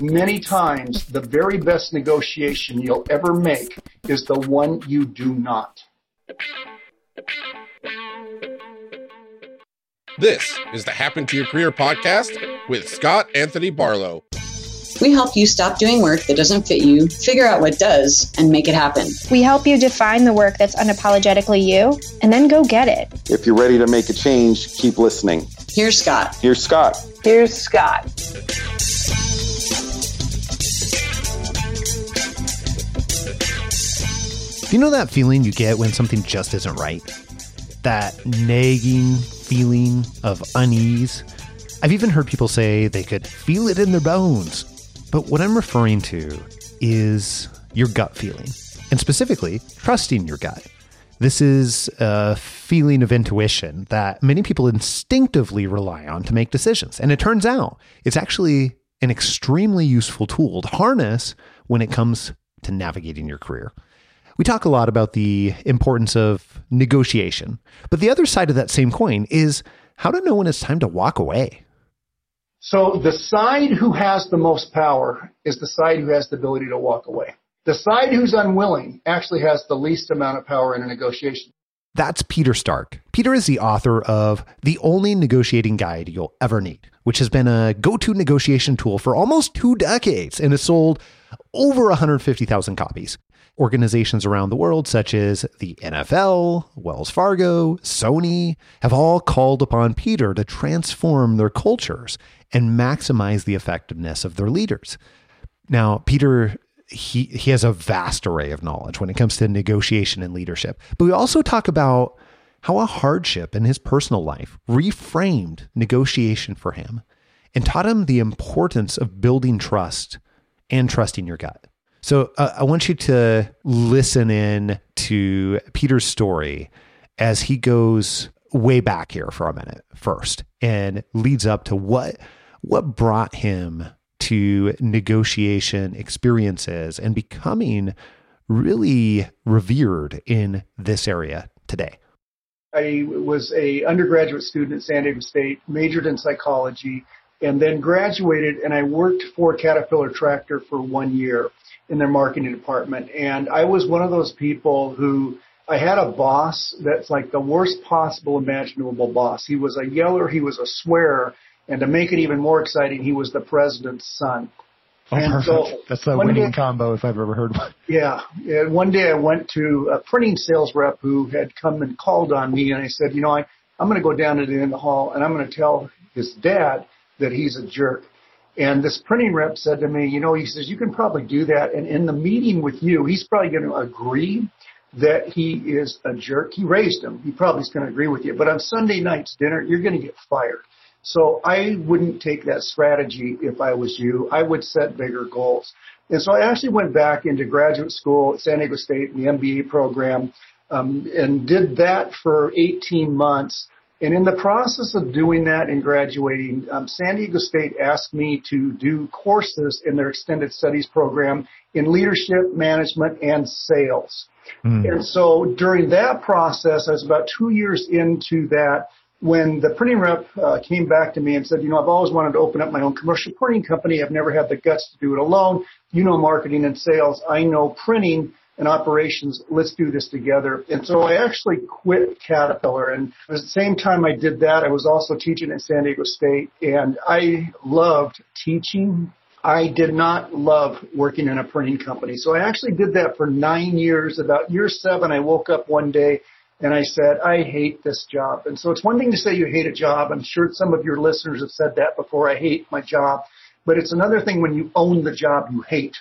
Many times, the very best negotiation you'll ever make is the one you do not. This is the Happen to Your Career podcast with Scott Anthony Barlow. We help you stop doing work that doesn't fit you, figure out what does, and make it happen. We help you define the work that's unapologetically you, and then go get it. If you're ready to make a change, keep listening. Here's Scott. Here's Scott. Here's Scott. You know that feeling you get when something just isn't right? That nagging feeling of unease? I've even heard people say they could feel it in their bones. But what I'm referring to is your gut feeling, and specifically, trusting your gut. This is a feeling of intuition that many people instinctively rely on to make decisions. And it turns out it's actually an extremely useful tool to harness when it comes to navigating your career. We talk a lot about the importance of negotiation, but the other side of that same coin is how to know when it's time to walk away. So the side who has the most power is the side who has the ability to walk away. The side who's unwilling actually has the least amount of power in a negotiation. That's Peter Stark. Peter is the author of The Only Negotiating Guide You'll Ever Need, which has been a go to negotiation tool for almost two decades and has sold over 150,000 copies. Organizations around the world, such as the NFL, Wells Fargo, Sony, have all called upon Peter to transform their cultures and maximize the effectiveness of their leaders. Now, Peter he he has a vast array of knowledge when it comes to negotiation and leadership. But we also talk about how a hardship in his personal life reframed negotiation for him and taught him the importance of building trust and trusting your gut. So uh, I want you to listen in to Peter's story as he goes way back here for a minute first and leads up to what what brought him to negotiation experiences and becoming really revered in this area today? I was a undergraduate student at San Diego State, majored in psychology, and then graduated and I worked for Caterpillar Tractor for one year in their marketing department. And I was one of those people who I had a boss that's like the worst possible imaginable boss. He was a yeller, he was a swearer, and to make it even more exciting, he was the president's son. Oh, and perfect. So That's a winning day, combo if I've ever heard one. Yeah. And one day I went to a printing sales rep who had come and called on me, and I said, you know, I, I'm going to go down to the end of the hall, and I'm going to tell his dad that he's a jerk. And this printing rep said to me, you know, he says, you can probably do that. And in the meeting with you, he's probably going to agree that he is a jerk. He raised him. He probably is going to agree with you. But on Sunday night's dinner, you're going to get fired. So I wouldn't take that strategy if I was you. I would set bigger goals. And so I actually went back into graduate school at San Diego State, in the MBA program, um, and did that for 18 months. And in the process of doing that and graduating, um, San Diego State asked me to do courses in their extended studies program in leadership, management, and sales. Mm. And so during that process, I was about two years into that when the printing rep uh, came back to me and said, you know, I've always wanted to open up my own commercial printing company. I've never had the guts to do it alone. You know marketing and sales. I know printing and operations. Let's do this together. And so I actually quit Caterpillar. And at the same time I did that, I was also teaching at San Diego State. And I loved teaching. I did not love working in a printing company. So I actually did that for nine years. About year seven, I woke up one day and I said, I hate this job. And so it's one thing to say you hate a job. I'm sure some of your listeners have said that before. I hate my job. But it's another thing when you own the job you hate.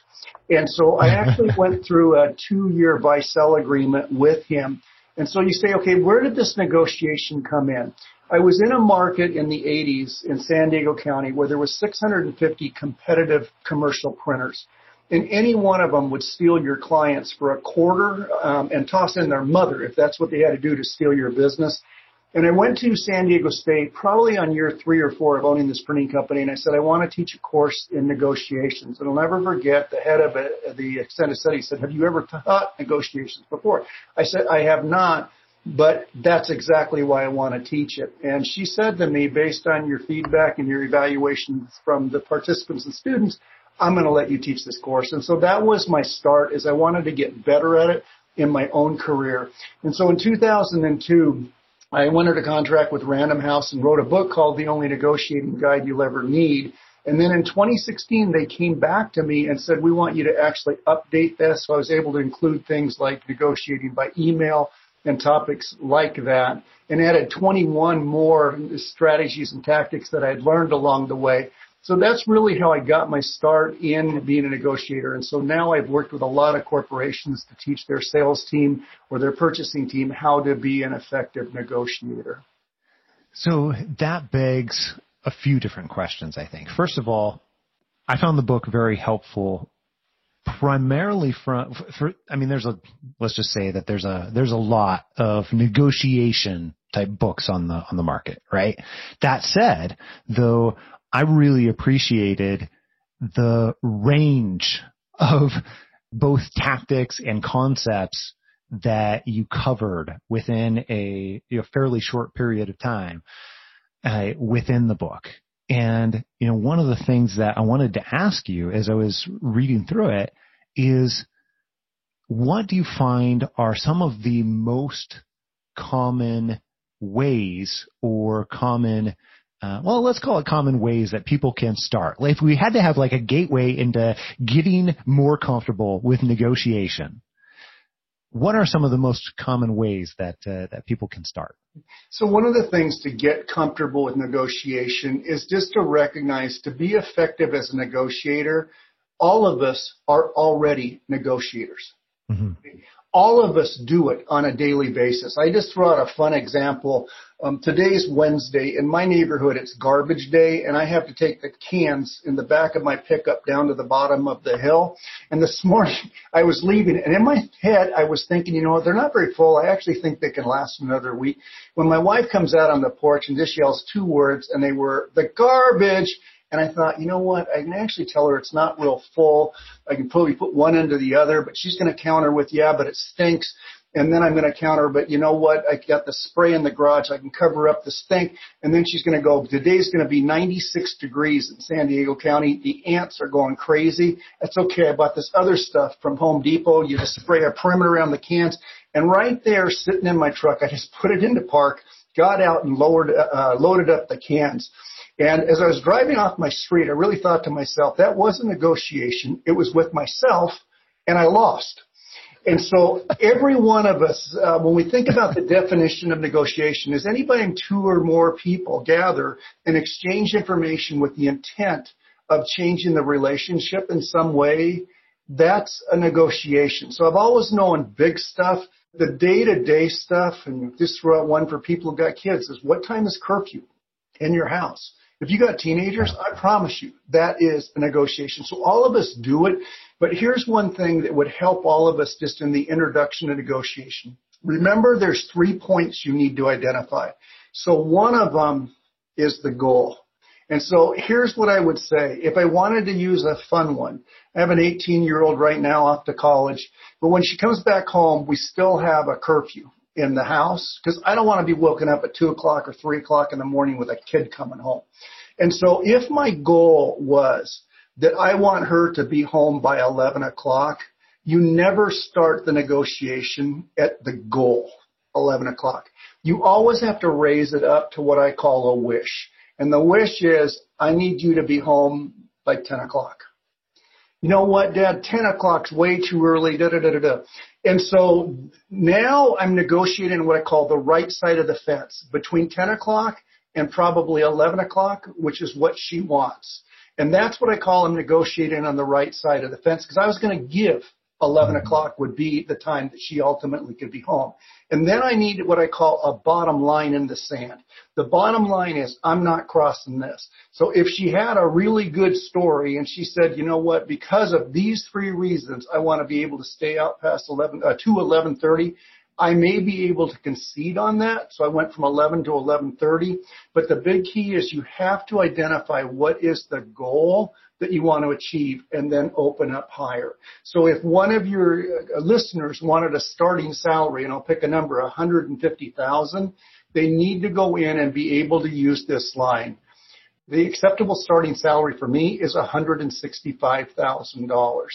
And so I actually went through a two year buy sell agreement with him. And so you say, okay, where did this negotiation come in? I was in a market in the 80s in San Diego County where there was 650 competitive commercial printers and any one of them would steal your clients for a quarter um, and toss in their mother if that's what they had to do to steal your business. And I went to San Diego State probably on year three or four of owning this printing company, and I said I want to teach a course in negotiations. And I'll never forget the head of it, the extended study said, "Have you ever taught negotiations before?" I said I have not. But that's exactly why I want to teach it. And she said to me, based on your feedback and your evaluations from the participants and students, I'm going to let you teach this course. And so that was my start is I wanted to get better at it in my own career. And so in 2002, I went under contract with Random House and wrote a book called The Only Negotiating Guide You'll Ever Need. And then in 2016, they came back to me and said, we want you to actually update this. So I was able to include things like negotiating by email and topics like that and added 21 more strategies and tactics that I'd learned along the way. So that's really how I got my start in being a negotiator. And so now I've worked with a lot of corporations to teach their sales team or their purchasing team how to be an effective negotiator. So that begs a few different questions, I think. First of all, I found the book very helpful primarily from for I mean there's a let's just say that there's a there's a lot of negotiation type books on the on the market, right? That said, though I really appreciated the range of both tactics and concepts that you covered within a you know, fairly short period of time uh, within the book. And you know, one of the things that I wanted to ask you as I was reading through it is, what do you find are some of the most common ways or common uh, well, let's call it common ways that people can start. Like if we had to have like a gateway into getting more comfortable with negotiation, what are some of the most common ways that uh, that people can start? So one of the things to get comfortable with negotiation is just to recognize to be effective as a negotiator, all of us are already negotiators. Mm-hmm all of us do it on a daily basis. I just throw out a fun example. Um, today's Wednesday. In my neighborhood, it's garbage day, and I have to take the cans in the back of my pickup down to the bottom of the hill. And this morning, I was leaving, and in my head, I was thinking, you know, what, they're not very full. I actually think they can last another week. When my wife comes out on the porch and just yells two words, and they were the garbage. And I thought, you know what? I can actually tell her it's not real full. I can probably put one into the other, but she's going to counter with, yeah, but it stinks. And then I'm going to counter, but you know what? I got the spray in the garage. I can cover up the stink. And then she's going to go, today's going to be 96 degrees in San Diego County. The ants are going crazy. That's okay. I bought this other stuff from Home Depot. You just spray a perimeter around the cans. And right there, sitting in my truck, I just put it into park, got out and lowered, uh, loaded up the cans. And as I was driving off my street, I really thought to myself, that was a negotiation. It was with myself, and I lost. And so every one of us, uh, when we think about the definition of negotiation, is anybody two or more people gather and exchange information with the intent of changing the relationship in some way, that's a negotiation. So I've always known big stuff, the day-to-day stuff, and just throw out one for people who've got kids, is what time is curfew in your house? If you got teenagers, I promise you that is a negotiation. So all of us do it, but here's one thing that would help all of us just in the introduction to negotiation. Remember there's three points you need to identify. So one of them is the goal. And so here's what I would say. If I wanted to use a fun one, I have an 18 year old right now off to college, but when she comes back home, we still have a curfew in the house because I don't want to be woken up at two o'clock or three o'clock in the morning with a kid coming home. And so if my goal was that I want her to be home by 11 o'clock, you never start the negotiation at the goal, 11 o'clock. You always have to raise it up to what I call a wish. And the wish is, I need you to be home by 10 o'clock. You know what, Dad? 10 o'clock's way too early. Da, da, da, da, da. And so now I'm negotiating what I call the right side of the fence between 10 o'clock and probably 11 o'clock, which is what she wants. And that's what I call I'm negotiating on the right side of the fence because I was going to give 11 mm-hmm. o'clock would be the time that she ultimately could be home. And then I need what I call a bottom line in the sand. The bottom line is I'm not crossing this. So if she had a really good story and she said, you know what, because of these three reasons, I want to be able to stay out past 11, uh, to 1130, I may be able to concede on that. So I went from 11 to 1130. But the big key is you have to identify what is the goal that you want to achieve and then open up higher. So if one of your uh, listeners wanted a starting salary, and I'll pick a number, 150,000, they need to go in and be able to use this line. The acceptable starting salary for me is $165,000.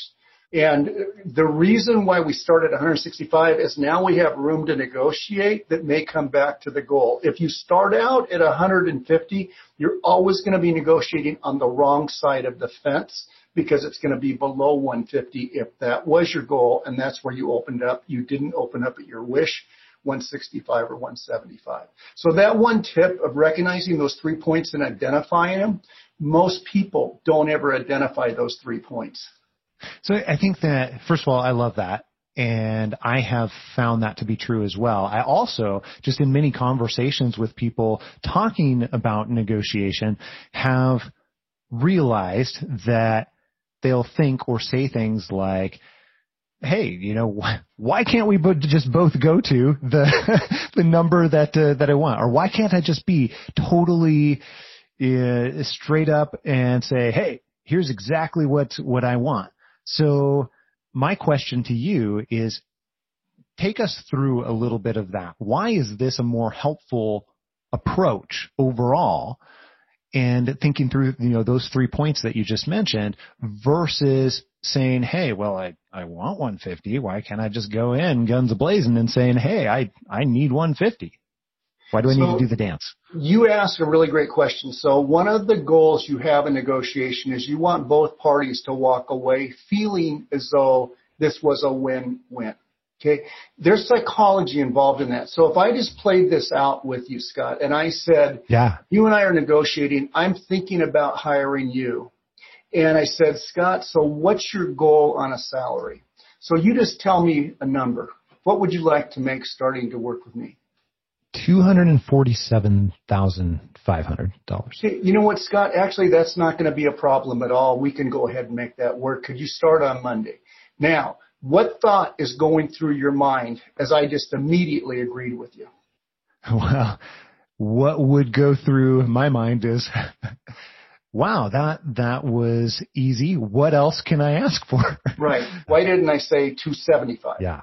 And the reason why we start at 165 is now we have room to negotiate that may come back to the goal. If you start out at 150, you're always going to be negotiating on the wrong side of the fence because it's going to be below 150 if that was your goal and that's where you opened up. You didn't open up at your wish. 165 or 175. So that one tip of recognizing those three points and identifying them, most people don't ever identify those three points. So I think that, first of all, I love that. And I have found that to be true as well. I also, just in many conversations with people talking about negotiation, have realized that they'll think or say things like, hey, you know, why, can't we just both go to the the number that uh, that I want, or why can't I just be totally uh, straight up and say, hey, here's exactly what what I want. So my question to you is take us through a little bit of that. Why is this a more helpful approach overall? And thinking through, you know, those three points that you just mentioned versus saying, Hey, well, I, I want 150. Why can't I just go in guns ablazing and saying, Hey, I, I need 150. Why do I so need to do the dance? You ask a really great question. So one of the goals you have in negotiation is you want both parties to walk away feeling as though this was a win-win. Okay. There's psychology involved in that. So if I just played this out with you, Scott, and I said, yeah, you and I are negotiating. I'm thinking about hiring you. And I said, Scott, so what's your goal on a salary? So you just tell me a number. What would you like to make starting to work with me? Two hundred and forty-seven thousand five hundred dollars. You know what, Scott? Actually, that's not going to be a problem at all. We can go ahead and make that work. Could you start on Monday? Now, what thought is going through your mind as I just immediately agreed with you? Well, what would go through my mind is, wow, that that was easy. What else can I ask for? right. Why didn't I say 275? Yeah.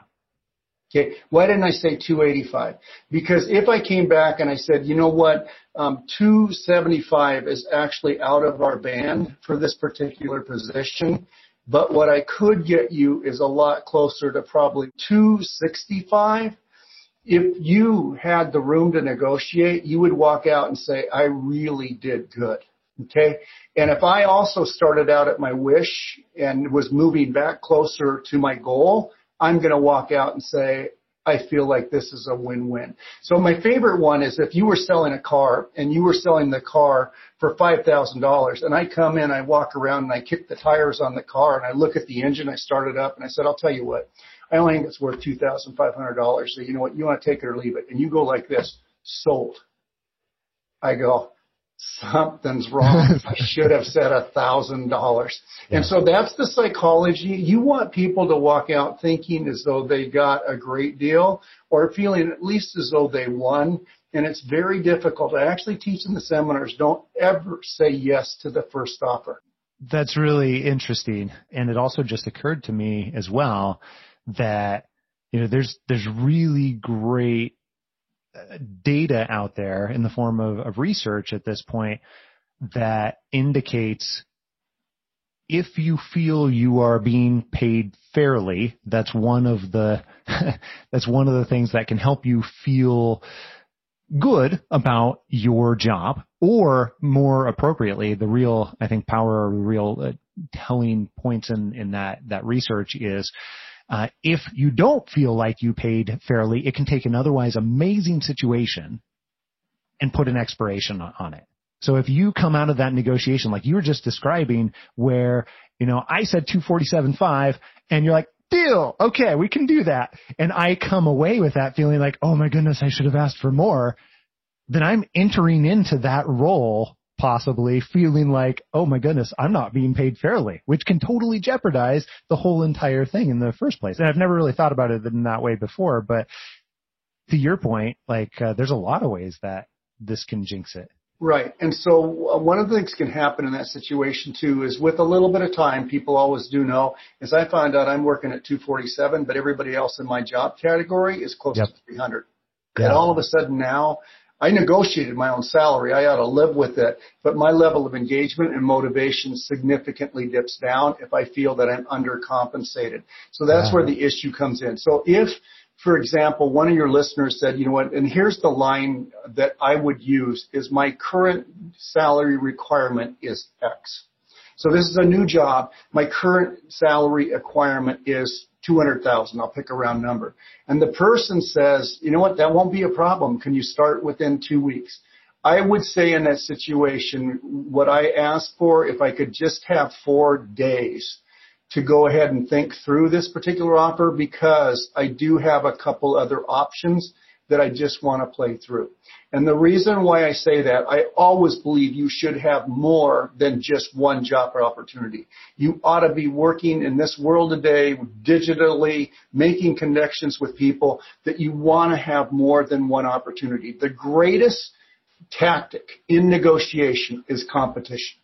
Okay, why didn't I say 285? Because if I came back and I said, you know what, um, 275 is actually out of our band for this particular position, but what I could get you is a lot closer to probably 265. If you had the room to negotiate, you would walk out and say, I really did good. Okay. And if I also started out at my wish and was moving back closer to my goal, I'm going to walk out and say, I feel like this is a win-win. So my favorite one is if you were selling a car and you were selling the car for $5,000 and I come in, I walk around and I kick the tires on the car and I look at the engine, I start it up and I said, I'll tell you what, I only think it's worth $2,500. So you know what, you want to take it or leave it. And you go like this, sold. I go, something's wrong. I should have said a thousand dollars. And so that's the psychology. You want people to walk out thinking as though they got a great deal or feeling at least as though they won. And it's very difficult. I actually teach in the seminars, don't ever say yes to the first offer. That's really interesting. And it also just occurred to me as well that, you know, there's, there's really great data out there in the form of, of research at this point that indicates if you feel you are being paid fairly, that's one of the that's one of the things that can help you feel good about your job or more appropriately the real I think power or real uh, telling points in in that that research is uh, if you don't feel like you paid fairly, it can take an otherwise amazing situation and put an expiration on it. So if you come out of that negotiation like you were just describing where, you know, I said 247.5 and you're like, deal. Okay, we can do that. And I come away with that feeling like, oh my goodness, I should have asked for more. Then I'm entering into that role possibly feeling like, oh my goodness, I'm not being paid fairly, which can totally jeopardize the whole entire thing in the first place. And I've never really thought about it in that way before, but to your point, like uh, there's a lot of ways that this can jinx it. Right. And so uh, one of the things can happen in that situation too is with a little bit of time, people always do know, as I find out I'm working at 247, but everybody else in my job category is close yep. to 300. Yeah. And all of a sudden now I negotiated my own salary. I ought to live with it, but my level of engagement and motivation significantly dips down if I feel that I'm undercompensated. So that's where the issue comes in. So if for example, one of your listeners said, you know what, and here's the line that I would use is my current salary requirement is X. So this is a new job. My current salary requirement is 200,000. I'll pick a round number. And the person says, you know what, that won't be a problem. Can you start within two weeks? I would say in that situation, what I ask for, if I could just have four days to go ahead and think through this particular offer because I do have a couple other options that I just want to play through. And the reason why I say that, I always believe you should have more than just one job or opportunity. You ought to be working in this world today digitally, making connections with people that you want to have more than one opportunity. The greatest tactic in negotiation is competition.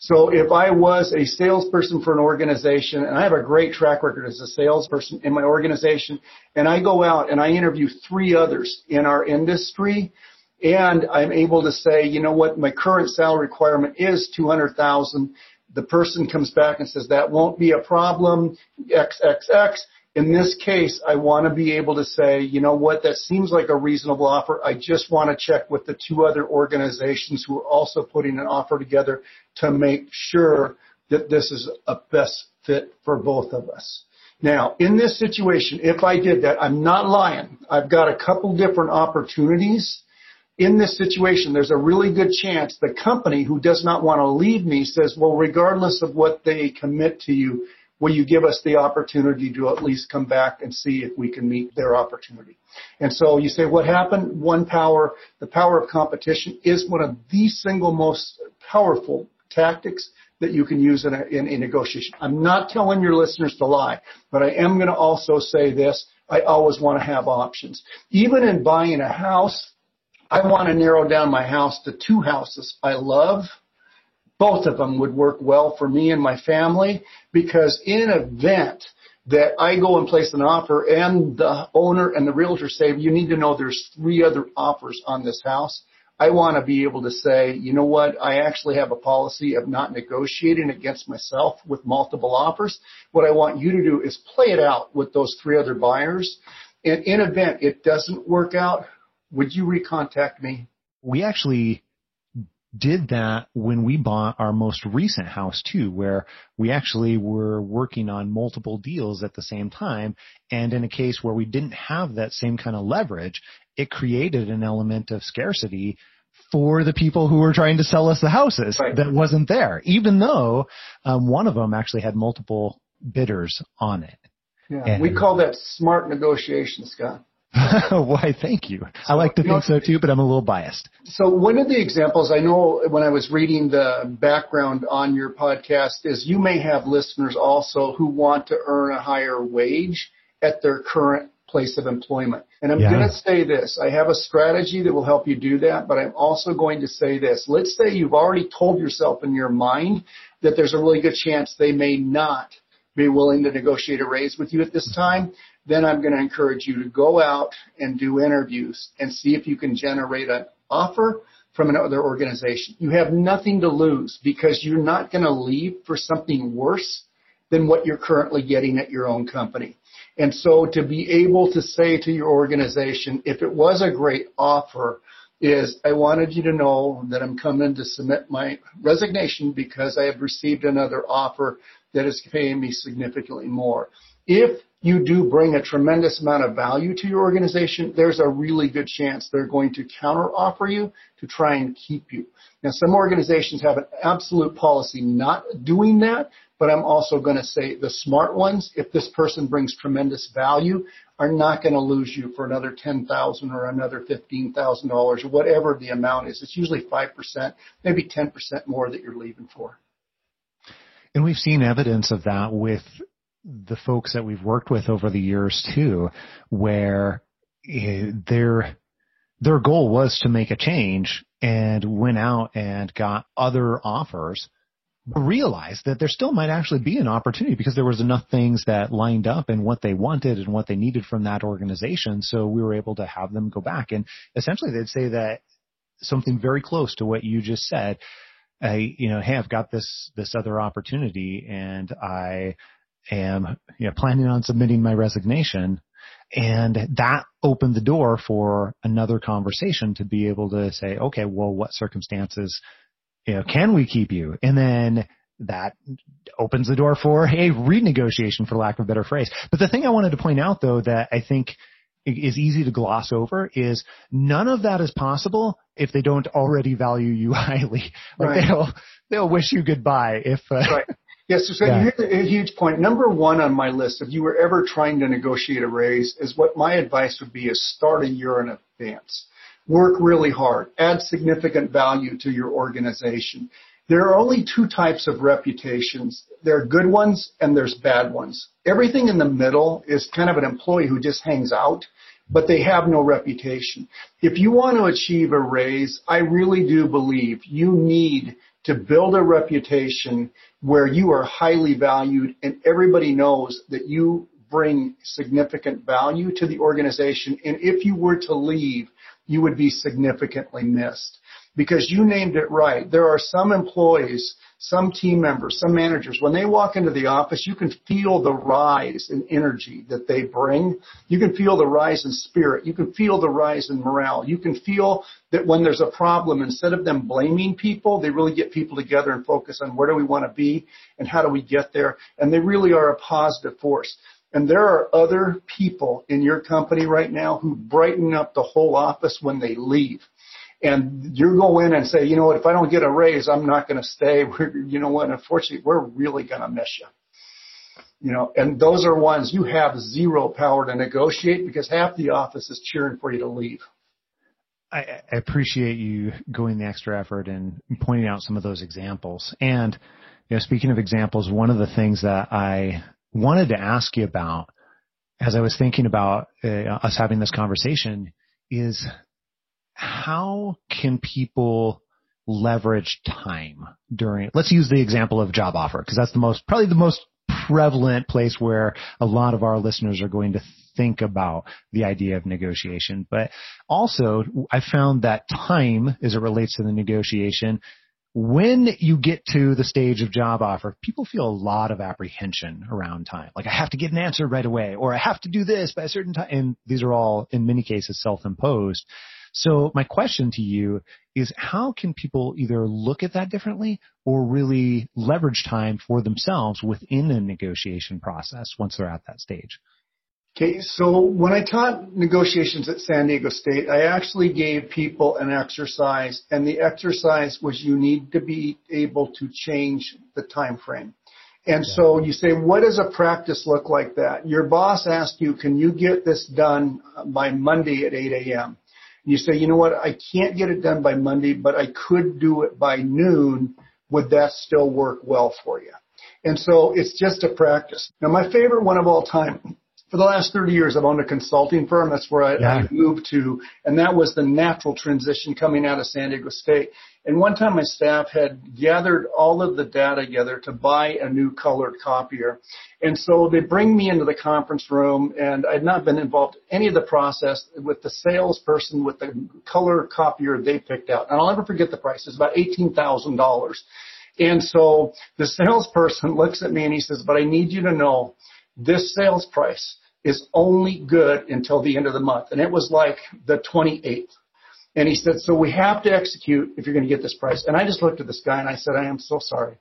So if I was a salesperson for an organization, and I have a great track record as a salesperson in my organization, and I go out and I interview three others in our industry, and I'm able to say, you know what, my current salary requirement is 200,000. The person comes back and says that won't be a problem, XXX. In this case, I want to be able to say, you know what, that seems like a reasonable offer. I just want to check with the two other organizations who are also putting an offer together to make sure that this is a best fit for both of us. Now, in this situation, if I did that, I'm not lying. I've got a couple different opportunities. In this situation, there's a really good chance the company who does not want to leave me says, well, regardless of what they commit to you, will you give us the opportunity to at least come back and see if we can meet their opportunity? And so you say, what happened? One power, the power of competition is one of the single most powerful tactics that you can use in a, in a negotiation. I'm not telling your listeners to lie, but I am going to also say this. I always want to have options. Even in buying a house, I want to narrow down my house to two houses I love both of them would work well for me and my family because in an event that I go and place an offer and the owner and the realtor say, you need to know there's three other offers on this house. I want to be able to say, you know what, I actually have a policy of not negotiating against myself with multiple offers. What I want you to do is play it out with those three other buyers. And in event it doesn't work out, would you recontact me? We actually did that when we bought our most recent house too, where we actually were working on multiple deals at the same time. And in a case where we didn't have that same kind of leverage, it created an element of scarcity for the people who were trying to sell us the houses right. that wasn't there, even though um, one of them actually had multiple bidders on it. Yeah, and we call that smart negotiation, Scott. Why, thank you. I like to think so too, but I'm a little biased. So one of the examples I know when I was reading the background on your podcast is you may have listeners also who want to earn a higher wage at their current place of employment. And I'm yeah. going to say this. I have a strategy that will help you do that, but I'm also going to say this. Let's say you've already told yourself in your mind that there's a really good chance they may not be willing to negotiate a raise with you at this time then I'm going to encourage you to go out and do interviews and see if you can generate an offer from another organization. You have nothing to lose because you're not going to leave for something worse than what you're currently getting at your own company. And so to be able to say to your organization, if it was a great offer, is I wanted you to know that I'm coming to submit my resignation because I have received another offer that is paying me significantly more. If you do bring a tremendous amount of value to your organization, there's a really good chance they're going to counter offer you to try and keep you. Now, some organizations have an absolute policy not doing that, but I'm also going to say the smart ones, if this person brings tremendous value, are not going to lose you for another 10,000 or another $15,000 or whatever the amount is. It's usually 5%, maybe 10% more that you're leaving for. And we've seen evidence of that with the folks that we've worked with over the years too, where eh, their their goal was to make a change and went out and got other offers, but realized that there still might actually be an opportunity because there was enough things that lined up and what they wanted and what they needed from that organization. So we were able to have them go back and essentially they'd say that something very close to what you just said. I, you know, hey, I've got this, this other opportunity and I am, you know, planning on submitting my resignation. And that opened the door for another conversation to be able to say, okay, well, what circumstances you know, can we keep you? And then that opens the door for a renegotiation for lack of a better phrase. But the thing I wanted to point out though that I think is easy to gloss over is none of that is possible if they don't already value you highly. Like right. they'll, they'll wish you goodbye if, uh, right. Yes, so yeah. here's a huge point. Number one on my list, if you were ever trying to negotiate a raise, is what my advice would be is start a year in advance work really hard, add significant value to your organization. There are only two types of reputations. There are good ones and there's bad ones. Everything in the middle is kind of an employee who just hangs out, but they have no reputation. If you want to achieve a raise, I really do believe you need to build a reputation where you are highly valued and everybody knows that you bring significant value to the organization. And if you were to leave, you would be significantly missed. Because you named it right. There are some employees, some team members, some managers, when they walk into the office, you can feel the rise in energy that they bring. You can feel the rise in spirit. You can feel the rise in morale. You can feel that when there's a problem, instead of them blaming people, they really get people together and focus on where do we want to be and how do we get there. And they really are a positive force. And there are other people in your company right now who brighten up the whole office when they leave. And you go in and say, you know what, if I don't get a raise, I'm not going to stay. We're, you know what, unfortunately, we're really going to miss you. You know, and those are ones you have zero power to negotiate because half the office is cheering for you to leave. I, appreciate you going the extra effort and pointing out some of those examples. And, you know, speaking of examples, one of the things that I wanted to ask you about as I was thinking about uh, us having this conversation is how can people leverage time during let's use the example of job offer because that's the most probably the most prevalent place where a lot of our listeners are going to think about the idea of negotiation but also i found that time as it relates to the negotiation when you get to the stage of job offer, people feel a lot of apprehension around time. Like I have to get an answer right away, or I have to do this by a certain time. And these are all, in many cases, self-imposed. So my question to you is how can people either look at that differently or really leverage time for themselves within a negotiation process once they're at that stage? Okay, so when I taught negotiations at San Diego State, I actually gave people an exercise, and the exercise was you need to be able to change the time frame. And yeah. so you say, what does a practice look like that? Your boss asks you, can you get this done by Monday at 8 a.m.? And you say, you know what, I can't get it done by Monday, but I could do it by noon. Would that still work well for you? And so it's just a practice. Now my favorite one of all time for the last 30 years, I've owned a consulting firm. That's where I, yeah. I, moved to. And that was the natural transition coming out of San Diego State. And one time my staff had gathered all of the data together to buy a new colored copier. And so they bring me into the conference room and I'd not been involved in any of the process with the salesperson with the color copier they picked out. And I'll never forget the price. It's about $18,000. And so the salesperson looks at me and he says, but I need you to know this sales price is only good until the end of the month. And it was like the 28th. And he said, so we have to execute if you're going to get this price. And I just looked at this guy and I said, I am so sorry.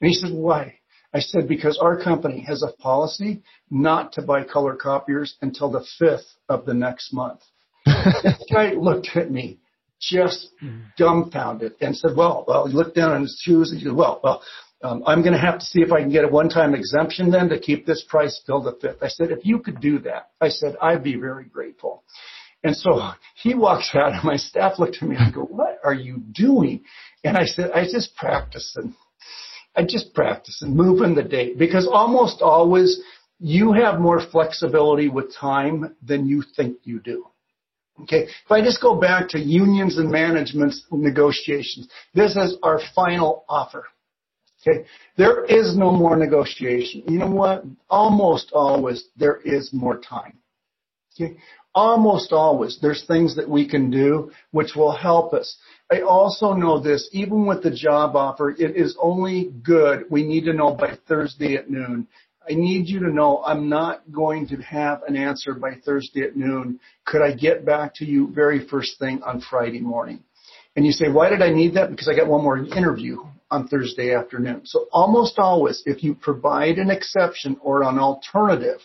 And he said, why? I said, because our company has a policy not to buy color copiers until the 5th of the next month. this guy looked at me just dumbfounded and said, well, well, he looked down on his shoes and he said, well, well, um, I'm going to have to see if I can get a one-time exemption then to keep this price till the fifth. I said, if you could do that, I said, I'd be very grateful. And so he walks out and my staff looked at me and go, what are you doing? And I said, I just practice and I just practice and moving the date because almost always you have more flexibility with time than you think you do. Okay, if I just go back to unions and management's negotiations, this is our final offer Okay. There is no more negotiation. You know what? Almost always there is more time. Okay. Almost always there's things that we can do which will help us. I also know this, even with the job offer, it is only good. We need to know by Thursday at noon. I need you to know I'm not going to have an answer by Thursday at noon. Could I get back to you very first thing on Friday morning? And you say, why did I need that? Because I got one more interview on Thursday afternoon. So almost always, if you provide an exception or an alternative,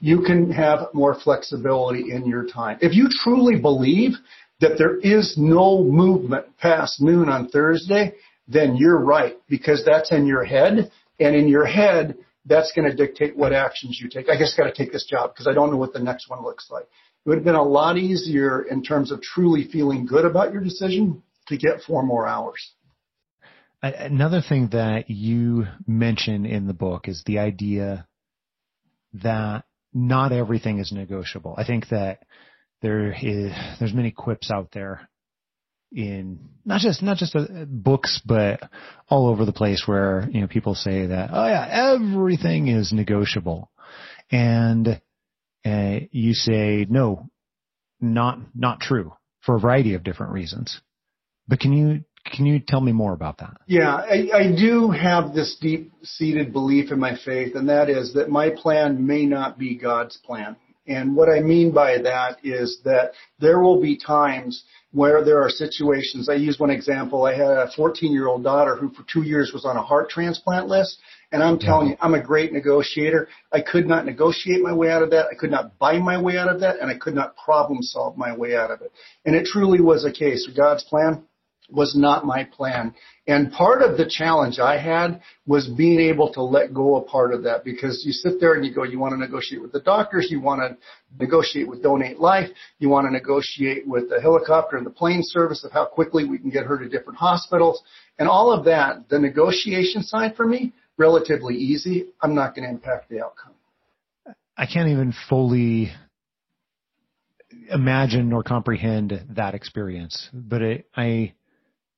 you can have more flexibility in your time. If you truly believe that there is no movement past noon on Thursday, then you're right because that's in your head. And in your head, that's going to dictate what actions you take. I just got to take this job because I don't know what the next one looks like. It would have been a lot easier in terms of truly feeling good about your decision to get four more hours. Another thing that you mention in the book is the idea that not everything is negotiable. I think that there is there's many quips out there in not just not just uh, books but all over the place where you know people say that oh yeah everything is negotiable and uh, you say no not not true for a variety of different reasons but can you can you tell me more about that yeah I, I do have this deep seated belief in my faith and that is that my plan may not be god's plan and what I mean by that is that there will be times where there are situations. I use one example. I had a 14 year old daughter who for two years was on a heart transplant list. And I'm telling you, I'm a great negotiator. I could not negotiate my way out of that. I could not buy my way out of that. And I could not problem solve my way out of it. And it truly was a case. Of God's plan was not my plan. And part of the challenge I had was being able to let go a part of that because you sit there and you go, you want to negotiate with the doctors, you want to negotiate with Donate Life, you want to negotiate with the helicopter and the plane service of how quickly we can get her to different hospitals. And all of that, the negotiation side for me, relatively easy. I'm not going to impact the outcome. I can't even fully imagine or comprehend that experience, but it, I,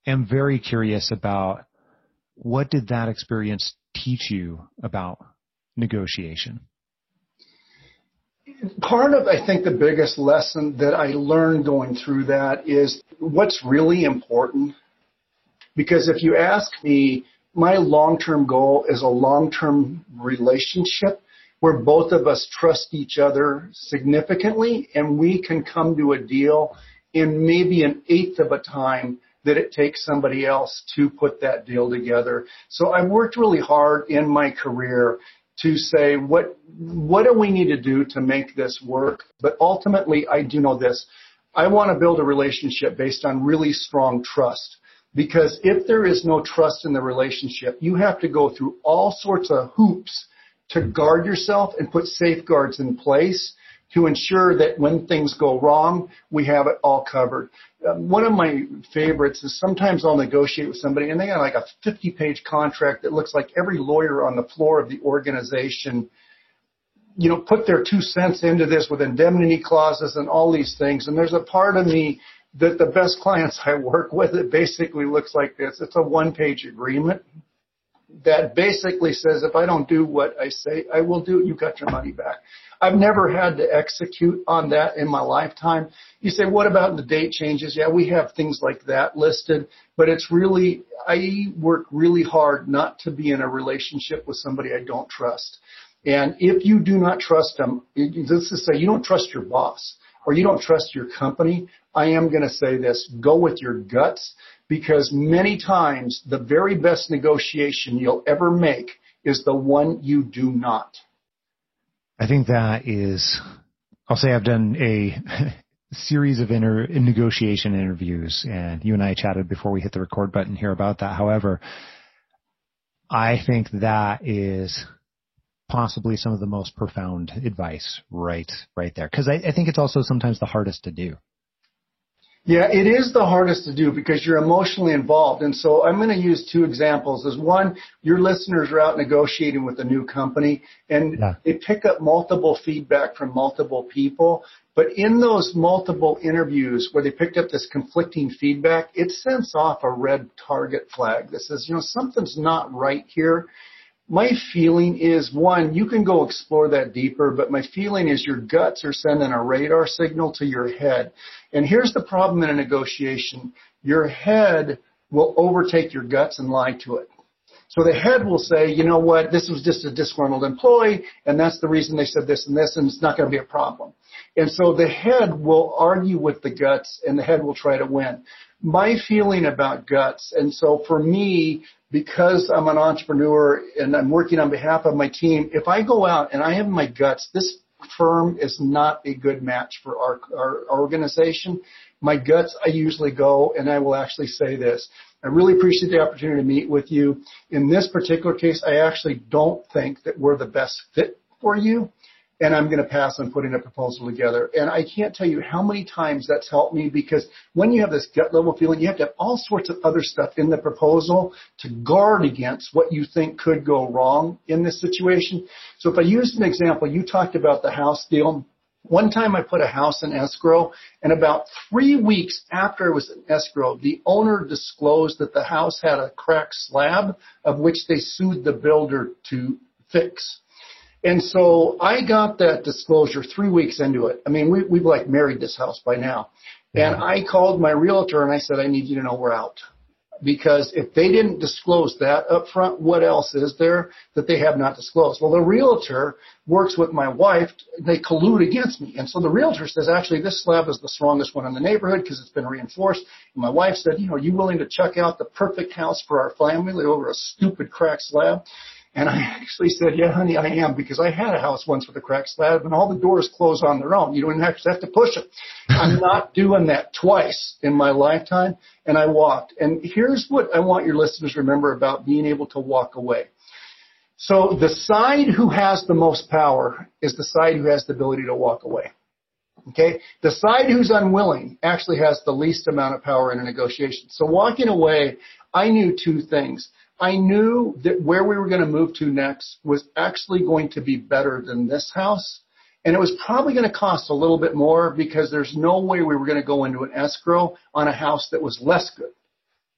am very curious about what did that experience teach you about negotiation? Part of, I think, the biggest lesson that I learned going through that is what's really important. Because if you ask me, my long-term goal is a long-term relationship where both of us trust each other significantly and we can come to a deal in maybe an eighth of a time that it takes somebody else to put that deal together. So I've worked really hard in my career to say what what do we need to do to make this work? But ultimately I do know this. I want to build a relationship based on really strong trust. Because if there is no trust in the relationship, you have to go through all sorts of hoops to guard yourself and put safeguards in place to ensure that when things go wrong, we have it all covered. Um, one of my favorites is sometimes I'll negotiate with somebody and they got like a 50 page contract that looks like every lawyer on the floor of the organization you know, put their two cents into this with indemnity clauses and all these things. And there's a part of me that the best clients I work with, it basically looks like this. It's a one page agreement that basically says if I don't do what I say I will do, it, you got your money back. I've never had to execute on that in my lifetime. You say, what about the date changes? Yeah, we have things like that listed, but it's really, I work really hard not to be in a relationship with somebody I don't trust. And if you do not trust them, let's just say you don't trust your boss or you don't trust your company, I am going to say this, go with your guts because many times the very best negotiation you'll ever make is the one you do not. I think that is, I'll say I've done a series of inter, negotiation interviews and you and I chatted before we hit the record button here about that. However, I think that is possibly some of the most profound advice right, right there. Cause I, I think it's also sometimes the hardest to do. Yeah, it is the hardest to do because you're emotionally involved. And so I'm going to use two examples. As one, your listeners are out negotiating with a new company and Yeah. they pick up multiple feedback from multiple people. But in those multiple interviews where they picked up this conflicting feedback, it sends off a red target flag that says, you know, something's not right here my feeling is one, you can go explore that deeper, but my feeling is your guts are sending a radar signal to your head. And here's the problem in a negotiation. Your head will overtake your guts and lie to it. So the head will say, you know what, this was just a disgruntled employee, and that's the reason they said this and this, and it's not going to be a problem. And so the head will argue with the guts, and the head will try to win. My feeling about guts, and so for me, because I'm an entrepreneur and I'm working on behalf of my team, if I go out and I have my guts, this firm is not a good match for our, our, organization. My guts, I usually go and I will actually say this. I really appreciate the opportunity to meet with you. In this particular case, I actually don't think that we're the best fit for you and I'm going to pass on putting a proposal together. And I can't tell you how many times that's helped me because when you have this gut level feeling, you have to have all sorts of other stuff in the proposal to guard against what you think could go wrong in this situation. So if I use an example, you talked about the house deal. One time I put a house in escrow and about three weeks after it was in escrow, the owner disclosed that the house had a cracked slab of which they sued the builder to fix. And so I got that disclosure three weeks into it. I mean, we, we've like married this house by now. And I called my realtor and I said, I need you to know we're out. Because if they didn't disclose that up front, what else is there that they have not disclosed? Well, the realtor works with my wife. They collude against me. And so the realtor says, actually, this slab is the strongest one in the neighborhood because it's been reinforced. And my wife said, you know, are you willing to chuck out the perfect house for our family over a stupid cracked slab? And I actually said, yeah, honey, I am because I had a house once with a cracked slab and all the doors close on their own. You don't actually have to push it. I'm not doing that twice in my lifetime. And I walked. And here's what I want your listeners to remember about being able to walk away. So the side who has the most power is the side who has the ability to walk away. Okay? The side who's unwilling actually has the least amount of power in a negotiation. So walking away, I knew two things. I knew that where we were going to move to next was actually going to be better than this house. And it was probably going to cost a little bit more because there's no way we were going to go into an escrow on a house that was less good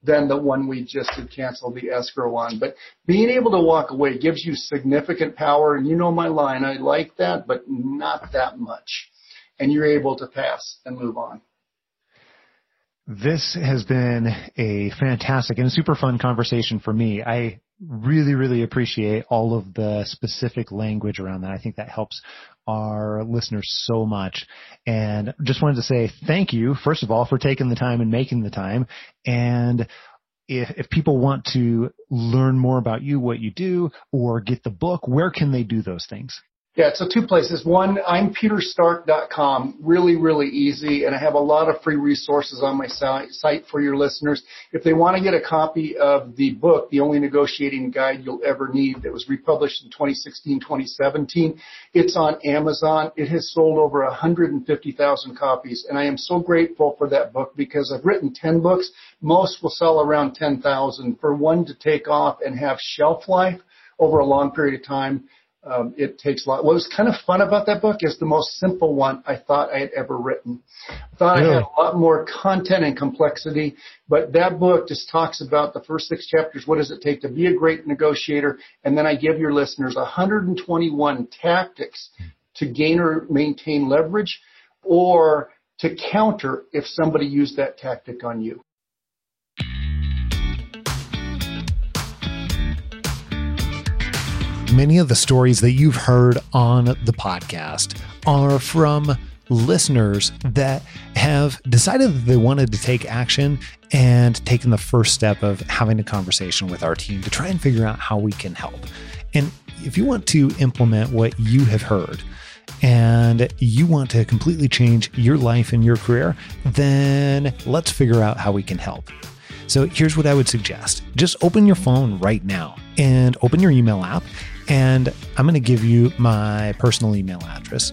than the one we just had canceled the escrow on. But being able to walk away gives you significant power. And you know my line. I like that, but not that much. And you're able to pass and move on. This has been a fantastic and super fun conversation for me. I really, really appreciate all of the specific language around that. I think that helps our listeners so much. And just wanted to say thank you, first of all, for taking the time and making the time. And if, if people want to learn more about you, what you do, or get the book, where can they do those things? Yeah, so two places. One, I'm peterstark.com. Really, really easy. And I have a lot of free resources on my site for your listeners. If they want to get a copy of the book, The Only Negotiating Guide You'll Ever Need, that was republished in 2016, 2017, it's on Amazon. It has sold over 150,000 copies. And I am so grateful for that book because I've written 10 books. Most will sell around 10,000. For one to take off and have shelf life over a long period of time, um, it takes a lot. What was kind of fun about that book is the most simple one I thought I had ever written. I thought really? I had a lot more content and complexity, but that book just talks about the first six chapters. What does it take to be a great negotiator? And then I give your listeners 121 tactics to gain or maintain leverage or to counter if somebody used that tactic on you. Many of the stories that you've heard on the podcast are from listeners that have decided that they wanted to take action and taken the first step of having a conversation with our team to try and figure out how we can help. And if you want to implement what you have heard, and you want to completely change your life and your career, then let's figure out how we can help. So here's what I would suggest just open your phone right now and open your email app and I'm going to give you my personal email address,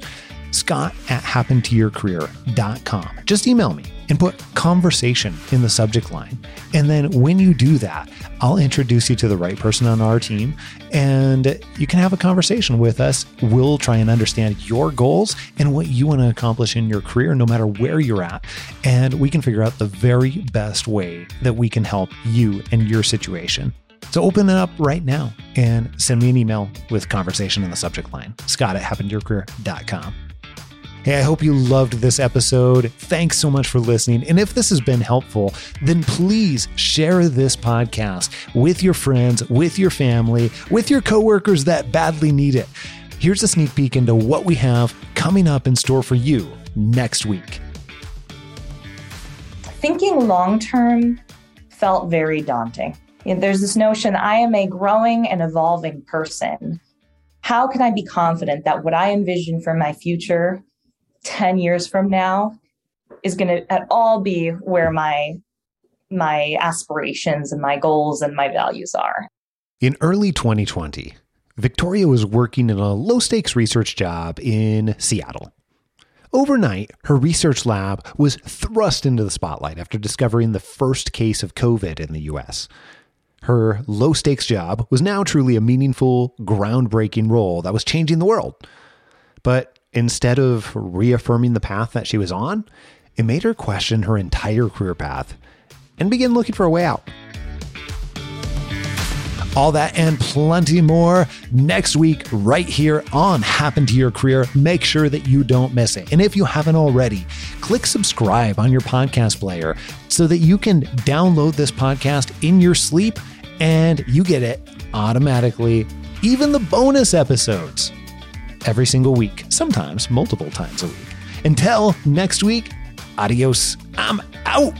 scott at happentoyourcareer.com. Just email me and put conversation in the subject line. And then when you do that, I'll introduce you to the right person on our team and you can have a conversation with us. We'll try and understand your goals and what you want to accomplish in your career, no matter where you're at. And we can figure out the very best way that we can help you and your situation. So open it up right now and send me an email with conversation in the subject line. Scott at happentoyourcareer.com. Hey, I hope you loved this episode. Thanks so much for listening. And if this has been helpful, then please share this podcast with your friends, with your family, with your coworkers that badly need it. Here's a sneak peek into what we have coming up in store for you next week. Thinking long term felt very daunting. There's this notion I am a growing and evolving person. How can I be confident that what I envision for my future 10 years from now is going to at all be where my my aspirations and my goals and my values are. In early 2020, Victoria was working in a low stakes research job in Seattle. Overnight, her research lab was thrust into the spotlight after discovering the first case of COVID in the US. Her low stakes job was now truly a meaningful, groundbreaking role that was changing the world. But instead of reaffirming the path that she was on, it made her question her entire career path and begin looking for a way out. All that and plenty more next week, right here on Happen to Your Career. Make sure that you don't miss it. And if you haven't already, click subscribe on your podcast player so that you can download this podcast in your sleep and you get it automatically, even the bonus episodes every single week, sometimes multiple times a week. Until next week, adios. I'm out.